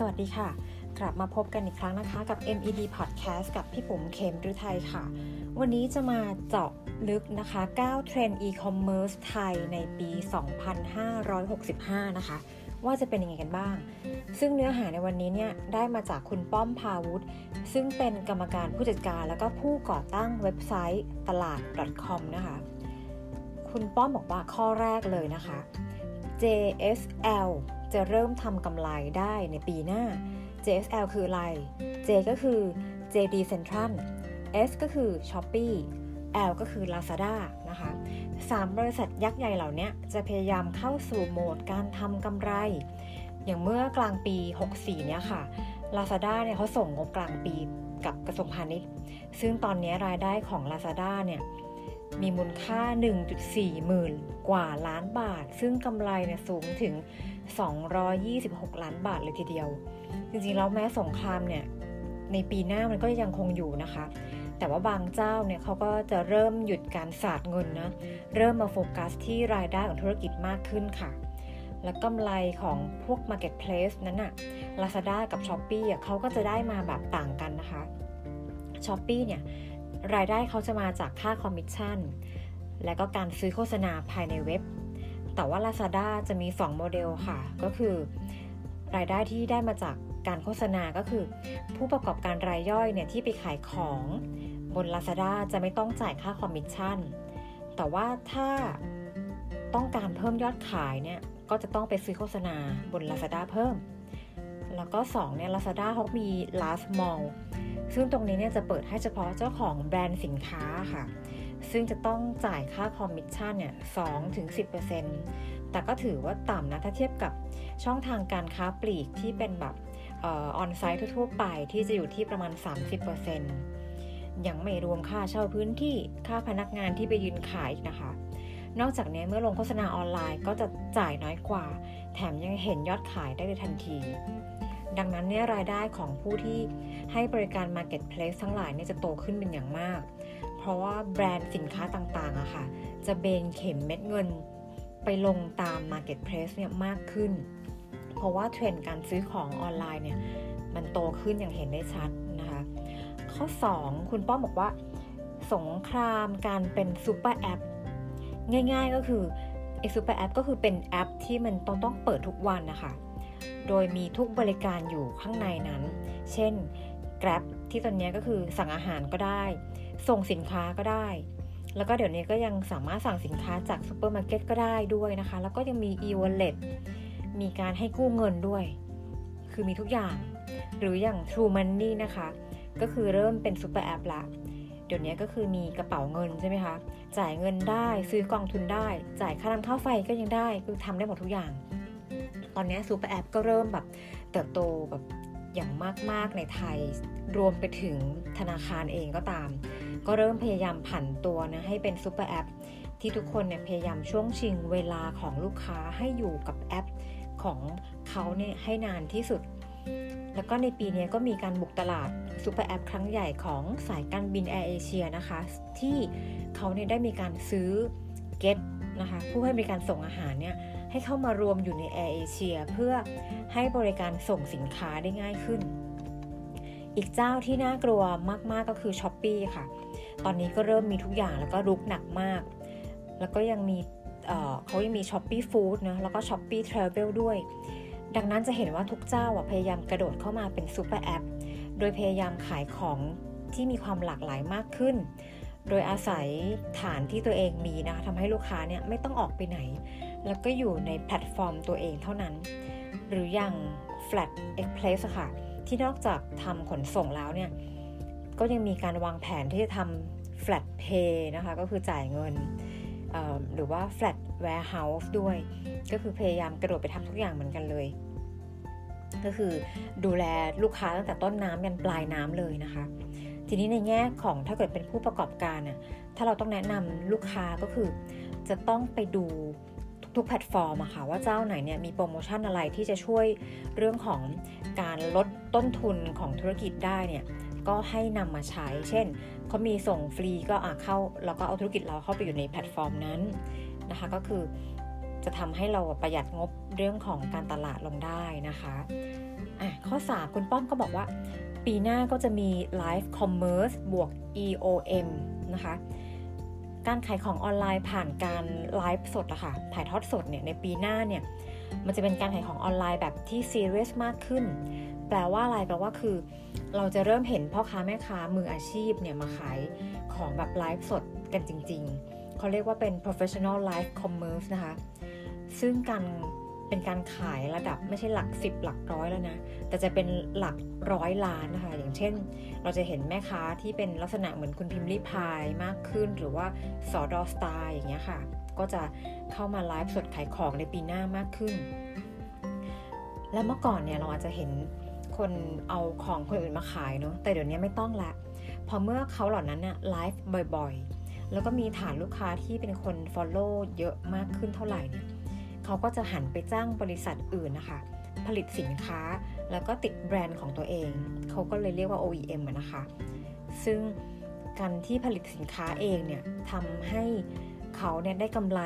สวัสดีค่ะ กลับมาพบกันอีกครั้งนะคะกับ MED Podcast กับพี่ปุ๋มเคมฤทัยค่ะ วันนี้จะมาเจาะลึกนะคะ 9 เทรนด์ e-commerce ไทยในปี 2565 นะคะ ว่าจะเป็นยังไงกันบ้าง ซึ่งเนื้อหาในวันนี้เนี่ยได้มาจากคุณป้อมพาวุฒซึ่งเป็นกรรมการผู้จัดการ แล้วก็ผู้ก่อตั้งเว็บไซต์ตลาด .com นะคะ คุณป้อมบอกว่าข้อแรกเลยนะคะ JSL จะเริ่มทำกำไรได้ในปีหน้า JSL คืออะไร J ก็คือ JD Central S ก็คือ Shopee L ก็คือ Lazada นะคะสามบริษัทยักษ์ใหญ่เหล่านี้จะพยายามเข้าสู่โหมดการทำกำไร อย่างเมื่อกลางปี 64 เนี่ยค่ะ Lazada เนี่ยเขาส่งงบกลางปีกับกระทรวงพาณิชย์ ซึ่งตอนนี้รายได้ของ Lazada เนี่ยมีมูลค่า 1.4 หมื่นกว่าล้านบาท ซึ่งกำไรเนี่ยสูงถึง 226 ล้านบาทเลยทีเดียว จริงๆแล้วแม้สงครามเนี่ยในปีหน้ามันก็ยังคงอยู่นะคะ แต่ว่าบางเจ้าเนี่ยเขาก็จะเริ่มหยุดการสาดเงินนะ เริ่มมาโฟกัสที่รายได้ของธุรกิจมากขึ้นค่ะ และกำไรของพวก Marketplace นั้นอะ Lazada กับ s h อ p e e เขาก็จะได้มาแบบต่างกันนะคะ Shopee เนี่ยรายได้เขาจะมาจากค่าคอมมิชชั่น และก็การซื้อโฆษณาภายในเว็บ แต่ว่า Lazada จะมี 2 โมเดลค่ะ ก็คือ รายได้ที่ได้มาจากการโฆษณาก็คือ ผู้ประกอบการรายย่อยเนี่ยที่ไปขายของบน Lazada จะไม่ต้องจ่ายค่าคอมมิชชั่น แต่ว่าถ้าต้องการเพิ่มยอดขายเนี่ยก็จะต้องไปซื้อโฆษณาบน Lazada เพิ่ม แล้วก็2เนี่ย Lazada เขามี LazMall ซึ่งตรงนี้เนี่ยจะเปิดให้เฉพาะเจ้าของแบรนด์สินค้าค่ะ ซึ่งจะต้องจ่ายค่าคอมมิชชั่นเนี่ย2ถึง10%แต่ก็ถือว่าต่ำนะถ้าเทียบกับช่องทางการค้าปลีกที่เป็นแบบ onsite ทั่วไปที่จะอยู่ที่ประมาณ 30%ยังไม่รวมค่าเช่าพื้นที่ค่าพนักงานที่ไปยืนขายอีกนะคะ นอกจากนี้เมื่อลงโฆษณาออนไลน์ก็จะจ่ายน้อยกว่า แถมยังเห็นยอดขายได้ในทันที ดังนั้นเนี่ยรายได้ของผู้ที่ให้บริการ Marketplace ทั้งหลายเนี่ยจะโตขึ้นเป็นอย่างมาก เพราะว่าแบรนด์สินค้าต่างๆอะค่ะ จะเบนเข็มเม็ดเงินไปลงตาม Marketplace เนี่ยมากขึ้น เพราะว่าเทรนด์การซื้อของออนไลน์เนี่ยมันโตขึ้นอย่างเห็นได้ชัดนะคะ ข้อ 2 คุณป้อมบอกว่า สงครามการเป็นซูเปอร์แอปง่ายๆก็คือไอ้ซูเปอร์แอปก็คือเป็นแอปที่มันต้องต้องเปิดทุกวันนะคะ โดยมีทุกบริการอยู่ข้างในนั้น เช่น Grab ที่ตอนนี้ก็คือสั่งอาหารก็ได้ ส่งสินค้าก็ได้ แล้วก็เดี๋ยวนี้ก็ยังสามารถสั่งสินค้าจากซูเปอร์มาร์เก็ตก็ได้ด้วยนะคะ แล้วก็ยังมี e-wallet มีการให้กู้เงินด้วย คือมีทุกอย่าง หรืออย่าง True Money นะคะ ก็คือเริ่มเป็นซูเปอร์แอปละเดี๋ยวนี้ก็คือมีกระเป๋าเงินใช่ไหมคะ จ่ายเงินได้ซื้อกองทุนได้ จ่ายค่าน้ำค่าไฟก็ยังได้ คือทำได้หมดทุกอย่าง ตอนนี้ซูเปอร์แอปก็เริ่มแบบเติบโตแบบ อย่างมาก ๆ ในไทย รวมไปถึงธนาคารเองก็ตาม ก็เริ่มพยายามผันตัวนะให้เป็นซูเปอร์แอป ที่ทุกคนเนี่ยพยายามช่วงชิงเวลาของลูกค้าให้อยู่กับแอปของเขาเนี่ยให้นานที่สุด แล้วก็ในปีนี้ก็มีการบุกตลาดซูเปอร์แอปครั้งใหญ่ของสายการบินแอร์เอเชียนะคะ ที่เขาเนี่ยได้มีการซื้อ GET นะคะผู้ให้บริการส่งอาหารเนี่ยให้เข้ามารวมอยู่ในแอร์เอเชียเพื่อให้บริการส่งสินค้าได้ง่ายขึ้น อีกเจ้าที่น่ากลัวมาก ๆ ก็คือ Shopee ค่ะ ตอนนี้ก็เริ่มมีทุกอย่างแล้วก็รุกหนักมาก แล้วก็ยังมีเขายังมี Shopee Food นะแล้วก็ Shopee Travel ด้วย ดังนั้นจะเห็นว่าทุกเจ้าพยายามกระโดดเข้ามาเป็นซูเปอร์แอป โดยพยายามขายของที่มีความหลากหลายมากขึ้น โดยอาศัยฐานที่ตัวเองมีนะคะทำให้ลูกค้าเนี่ยไม่ต้องออกไปไหน แล้วก็อยู่ในแพลตฟอร์มตัวเองเท่านั้น หรืออย่าง Flash Express ค่ะ ที่นอกจากทำขนส่งแล้วเนี่ย ก็ยังมีการวางแผนที่จะทำ Flash Pay นะคะ ก็คือจ่ายเงิน หรือว่า Flat Warehouse ด้วย ก็คือพยายามกระโดดไปทำทุกอย่างเหมือนกันเลย ก็คือดูแลลูกค้าตั้งแต่ต้นน้ำยันปลายน้ำเลยนะคะ ทีนี้ในแง่ของถ้าเกิดเป็นผู้ประกอบการน่ะถ้าเราต้องแนะนำลูกค้าก็คือ จะต้องไปดูทุกแพลตฟอร์มอะค่ะว่าเจ้าไหนเนี่ยมีโปรโมชั่นอะไรที่จะช่วยเรื่องของการลดต้นทุนของธุรกิจได้เนี่ยก็ให้นำมาใช้ เช่นเขามีส่งฟรีก็อะเข้าแล้วก็เอาธุรกิจเราเข้าไปอยู่ในแพลตฟอร์มนั้นนะคะก็คือจะทำให้เราประหยัดงบเรื่องของการตลาดลงได้นะคะอะข้อ 3 คุณป้อมก็บอกว่า ปีหน้าก็จะมี Live Commerce บวก EOM นะคะ การขายของออนไลน์ผ่านการไลฟ์สดอะค่ะ ถ่ายทอดสดเนี่ยในปีหน้าเนี่ย มันจะเป็นการขายของออนไลน์แบบที่ซีเรียสมากขึ้น แปลว่าอะไรแปลว่าคือเราจะเริ่มเห็นพ่อค้าแม่ค้ามืออาชีพเนี่ยมาขายของแบบไลฟ์สดกันจริง ๆ เขาเรียกว่าเป็น professional live commerce นะคะ ซึ่งการ เป็นการขายระดับไม่ใช่หลัก 10 หลักร้อยแล้วนะ แต่จะเป็นหลักร้อยล้านนะคะ อย่างเช่น เราจะเห็นแม่ค้าที่เป็นลักษณะเหมือนคุณพิมรี่พายมากขึ้น หรือว่าสอดอสตาร์อย่างเงี้ยค่ะ ก็จะเข้ามาไลฟ์สดขายของในปีหน้ามากขึ้น และเมื่อก่อนเนี่ยเราอาจจะเห็นคนเอาของคนอื่นมาขายเนาะ แต่เดี๋ยวนี้ไม่ต้องละ พอเมื่อเขาเหล่านั้นเนี่ยไลฟ์บ่อยๆ แล้วก็มีฐานลูกค้าที่เป็นคน Follow เยอะมากขึ้นเท่าไหร่เนี่ย เขาก็จะหันไปจ้างบริษัทอื่นนะคะผลิตสินค้าแล้วก็ติดแบรนด์ของตัวเอง เขาก็เลยเรียกว่า OEM นะคะ ซึ่งการที่ผลิตสินค้าเองเนี่ยทำให้เขาเนี่ยได้กำไร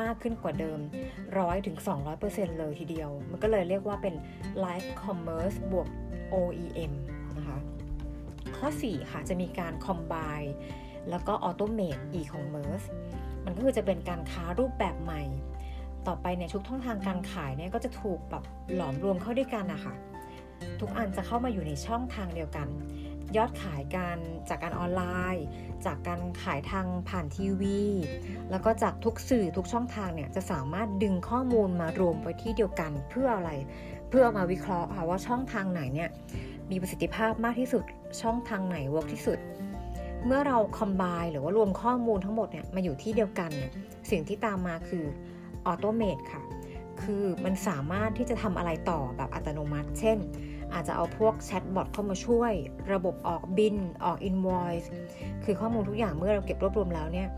มากขึ้นกว่าเดิม 100ถึง200%เลยทีเดียว มันก็เลยเรียกว่าเป็น Live Commerce บวก OEM นะคะ ข้อ 4 ค่ะ จะมีการ Combine แล้วก็ Automate E-commerce มันก็คือจะเป็นการค้ารูปแบบใหม่ ต่อไปเนี่ยทุกช่องทางการขายเนี่ยก็จะถูกแบบหลอมรวมเข้าด้วยกันนะคะทุกอันจะเข้ามาอยู่ในช่องทางเดียวกัน ยอดขายการจากการออนไลน์ จากการขายทางผ่านทีวี แล้วก็จากทุกสื่อทุกช่องทางเนี่ยจะสามารถดึงข้อมูลมารวมไว้ที่เดียวกันเพื่ออะไร เพื่อมาวิเคราะห์ค่ะว่าช่องทางไหนเนี่ยมีประสิทธิภาพมากที่สุด ช่องทางไหน work ที่สุด เมื่อเรา combine หรือว่ารวมข้อมูลทั้งหมดเนี่ยมาอยู่ที่เดียวกันเนี่ยสิ่งที่ตามมาคือ automate ค่ะ คือมันสามารถที่จะทำอะไรต่อแบบอัตโนมัติ เช่น อาจจะเอาพวก chatbot เข้ามาช่วย ระบบออกบิลออก invoice คือข้อมูลทุกอย่างเมื่อเราเก็บรวบรวมแล้วเนี่ย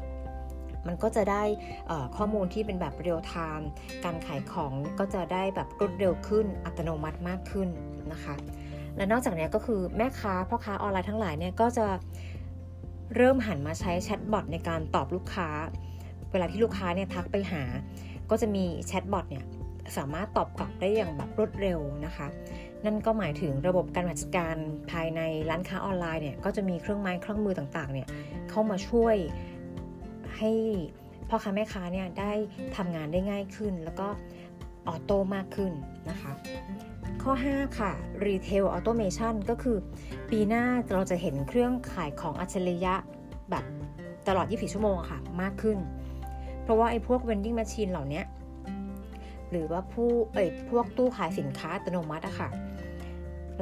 มันก็จะได้ข้อมูลที่เป็นแบบ real-time การขายของก็จะได้แบบรวดเร็วขึ้นอัตโนมัติมากขึ้นนะคะ และนอกจากนี้ก็คือแม่ค้าพ่อค้าออนไลน์ทั้งหลายเนี่ยก็จะเริ่มหันมาใช้ chatbot ในการตอบลูกค้า เวลาที่ลูกค้าเนี่ยทักไปหา ก็จะมี chatbot เนี่ยสามารถตอบกลับได้อย่างแบบรวดเร็วนะคะ นั่นก็หมายถึงระบบการจัดการภายในร้านค้าออนไลน์เนี่ยก็จะมีเครื่องไม้เครื่องมือต่างๆเนี่ยเข้ามาช่วยให้พ่อค้าแม่ค้าเนี่ยได้ทำงานได้ง่ายขึ้น แล้วก็ออโต้มากขึ้นนะคะ ข้อ 5 ค่ะ Retail Automation ก็คือปีหน้าเราจะเห็นเครื่องขายของอัจฉริยะแบบตลอด 24 ชั่วโมงค่ะ มากขึ้น เพราะว่าไอ้พวก vending machine เหล่านี้หรือว่าผู้เอ้ยพวกตู้ขายสินค้าอัตโนมัติอะค่ะ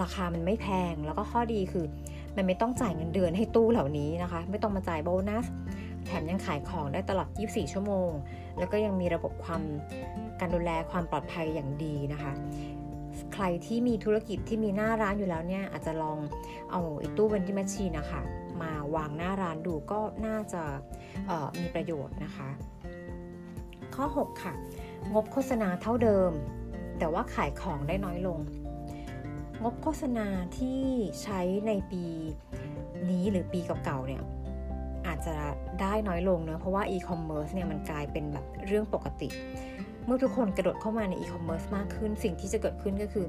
ราคามันไม่แพงแล้วก็ข้อดีคือ มันไม่ต้องจ่ายเงินเดือนให้ตู้เหล่านี้นะคะ ไม่ต้องมาจ่ายโบนัส แถมยังขายของได้ตลอด 24 ชั่วโมง แล้วก็ยังมีระบบความการดูแลความปลอดภัยอย่างดีนะคะ ใครที่มีธุรกิจที่มีหน้าร้านอยู่แล้วเนี่ย อาจจะลองเอาไอ้ตู้ vending machine นะคะมาวางหน้าร้านดูก็น่าจะมีประโยชน์นะคะ ข้อ 6 ค่ะ งบโฆษณาเท่าเดิม แต่ว่าขายของได้น้อยลง งบโฆษณาที่ใช้ในปีนี้หรือปีเก่าๆเนี่ยอาจจะได้น้อยลงเนะเพราะว่าอีคอมเมิร์ซเนี่ยมันกลายเป็นแบบเรื่องปกติ เมื่อทุกคนกระโดดเข้ามาในอีคอมเมิร์ซมากขึ้น สิ่งที่จะเกิดขึ้นก็คือ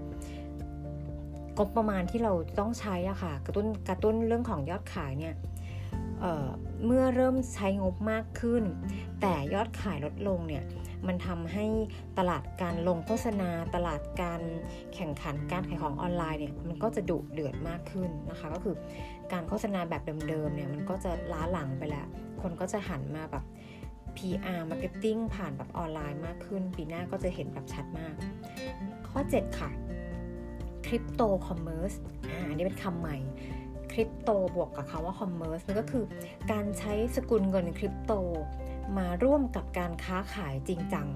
งบประมาณที่เราต้องใช้อะค่ะ กระตุ้นกระตุ้นเรื่องของยอดขายเนี่ยเเมื่อเริ่มใช้งบมากขึ้น แต่ยอดขายลดลงเนี่ยมันทำให้ตลาดการลงโฆษณา ตลาดการแข่งขันการขายของออนไลน์เนี่ยมันก็จะดุเดือดมากขึ้นนะคะ ก็คือการโฆษณาแบบเดิมๆเนี่ยมันก็จะล้าหลังไปแล้ว คนก็จะหันมาแบบ PR Marketing ผ่านแบบออนไลน์มากขึ้น ปีหน้าก็จะเห็นแบบชัดมาก ข้อ 7 ค่ะ crypto commerce อันนี้เป็นคำใหม่คริปโตบวกกับคำว่า commerce นั่นก็คือการใช้สกุลเงินคริปโต มาร่วมกับการค้าขายจริงจัง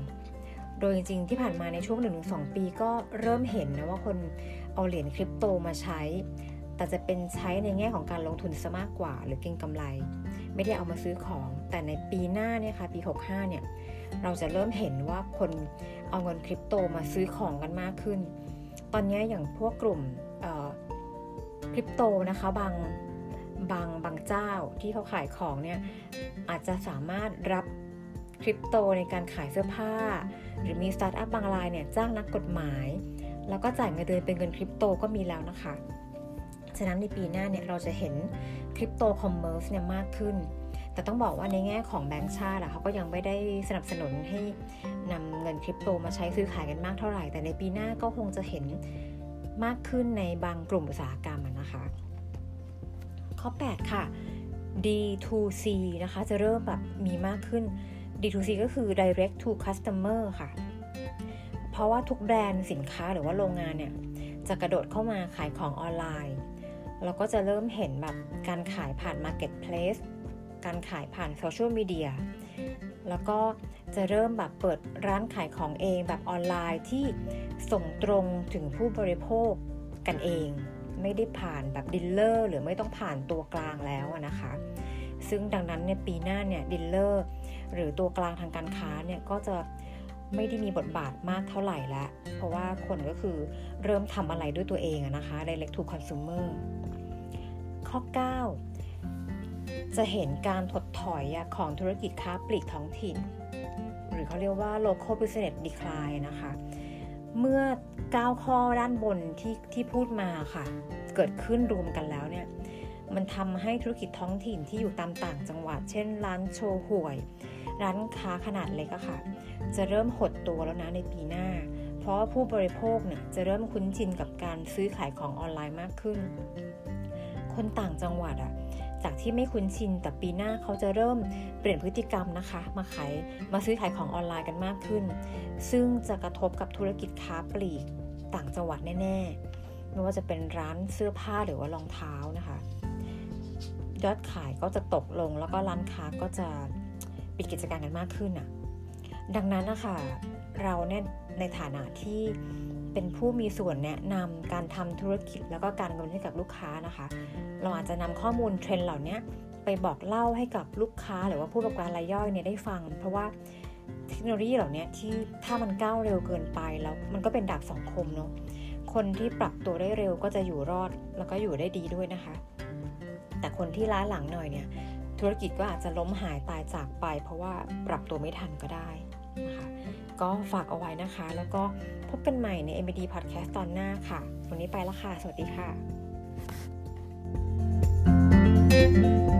โดยจริงๆที่ผ่านมาในช่วง 1-2 ปีก็เริ่มเห็นนะว่าคนเอาเหรียญคริปโตมาใช้ แต่จะเป็นใช้ในแง่ของการลงทุนซะมากกว่า หรือเก็งกำไร ไม่ได้เอามาซื้อของ แต่ในปีหน้าเนี่ยค่ะปี 65 เนี่ยเราจะเริ่มเห็นว่าคนเอาเงินคริปโตมาซื้อของกันมากขึ้น ตอนนี้อย่างพวกกลุ่มคริปโตนะคะบาง บางบางเจ้าที่เขาขายของเนี่ยอาจจะสามารถรับคริปโตในการขายเสื้อผ้า หรือมีสตาร์ทอัพบางรายเนี่ยจ้างนักกฎหมาย แล้วก็จ่ายเงินเดือนเป็นเงินคริปโตก็มีแล้วนะคะ ฉะนั้นในปีหน้าเนี่ยเราจะเห็น crypto commerce เนี่ยมากขึ้น แต่ต้องบอกว่าในแง่ของแบงก์ชาติเขาก็ยังไม่ได้สนับสนุนให้นำเงินคริปโตมาใช้ซื้อขายกันมากเท่าไหร่ แต่ในปีหน้าก็คงจะเห็นมากขึ้นในบางกลุ่มอุตสาหกรรมนะคะ ข้อ 8 ค่ะ D2C นะคะจะเริ่มแบบมีมากขึ้น D2C ก็คือ direct to customer ค่ะ เพราะว่าทุกแบรนด์สินค้าหรือว่าโรงงานเนี่ย จะกระโดดเข้ามาขายของออนไลน์ เราก็จะเริ่มเห็นแบบการขายผ่าน Marketplace การขายผ่านโซเชียลมีเดียแล้วก็จะเริ่มแบบเปิดร้านขายของเองแบบออนไลน์ที่ส่งตรงถึงผู้บริโภคกันเอง ไม่ได้ผ่านแบบ dealer หรือไม่ต้องผ่านตัวกลางแล้วนะคะ ซึ่งดังนั้นเนี่ยปีหน้าเนี่ย dealer หรือตัวกลางทางการค้าเนี่ยก็จะไม่ได้มีบทบาทมากเท่าไหร่แล้วเพราะว่าคนก็คือเริ่มทำอะไรด้วยตัวเองนะคะ direct to consumer ข้อ 9 จะเห็นการถดถอยของธุรกิจค้าปลีกท้องถิ่น หรือเขาเรียกว่า local business decline นะคะ เมื่อ 9 ข้อด้านบนที่ที่พูดมาค่ะ เกิดขึ้นรวมกันแล้วเนี่ย มันทำให้ธุรกิจท้องถิ่นที่อยู่ตามต่างจังหวัด เช่น ร้านโชว์หวย ร้านค้าขนาดเล็กอะค่ะ จะเริ่มหดตัวแล้วนะในปีหน้า เพราะผู้บริโภคเนี่ยจะเริ่มคุ้นชินกับการซื้อขายของออนไลน์มากขึ้น คนต่างจังหวัดอะ จากที่ไม่คุ้นชิน แต่ปีหน้าเขาจะเริ่มเปลี่ยนพฤติกรรมนะคะ มาขายมาซื้อขายของออนไลน์กันมากขึ้น ซึ่งจะกระทบกับธุรกิจค้าปลีกต่างจังหวัดแน่ๆ ไม่ว่าจะเป็นร้านเสื้อผ้าหรือว่ารองเท้านะคะ ยอดขายก็จะตกลงแล้วก็ร้านค้าก็จะปิดกิจการกันมากขึ้นอะดังนั้นนะคะเราเนี่ยในฐานะที่ เป็นผู้มีส่วนแนะนำการทำธุรกิจแล้วก็การเงินให้กับลูกค้านะคะ เราอาจจะนำข้อมูลเทรนด์เหล่านี้ไปบอกเล่าให้กับลูกค้าหรือว่าผู้ประกอบการรายย่อยเนี่ยได้ฟัง เพราะว่าเทคโนโลยีเหล่านี้ที่ถ้ามันก้าวเร็วเกินไปแล้วมันก็เป็นดาบสองคมเนาะคนที่ปรับตัวได้เร็วก็จะอยู่รอดแล้วก็อยู่ได้ดีด้วยนะคะ แต่คนที่ล้าหลังหน่อยเนี่ยธุรกิจก็อาจจะล้มหายตายจากไป เพราะว่าปรับตัวไม่ทันก็ได้นะคะ ก็ฝากเอาไว้นะคะ แล้วก็พบกันใหม่ใน MBD Podcast ตอนหน้าค่ะ วันนี้ไปแล้วค่ะ สวัสดีค่ะ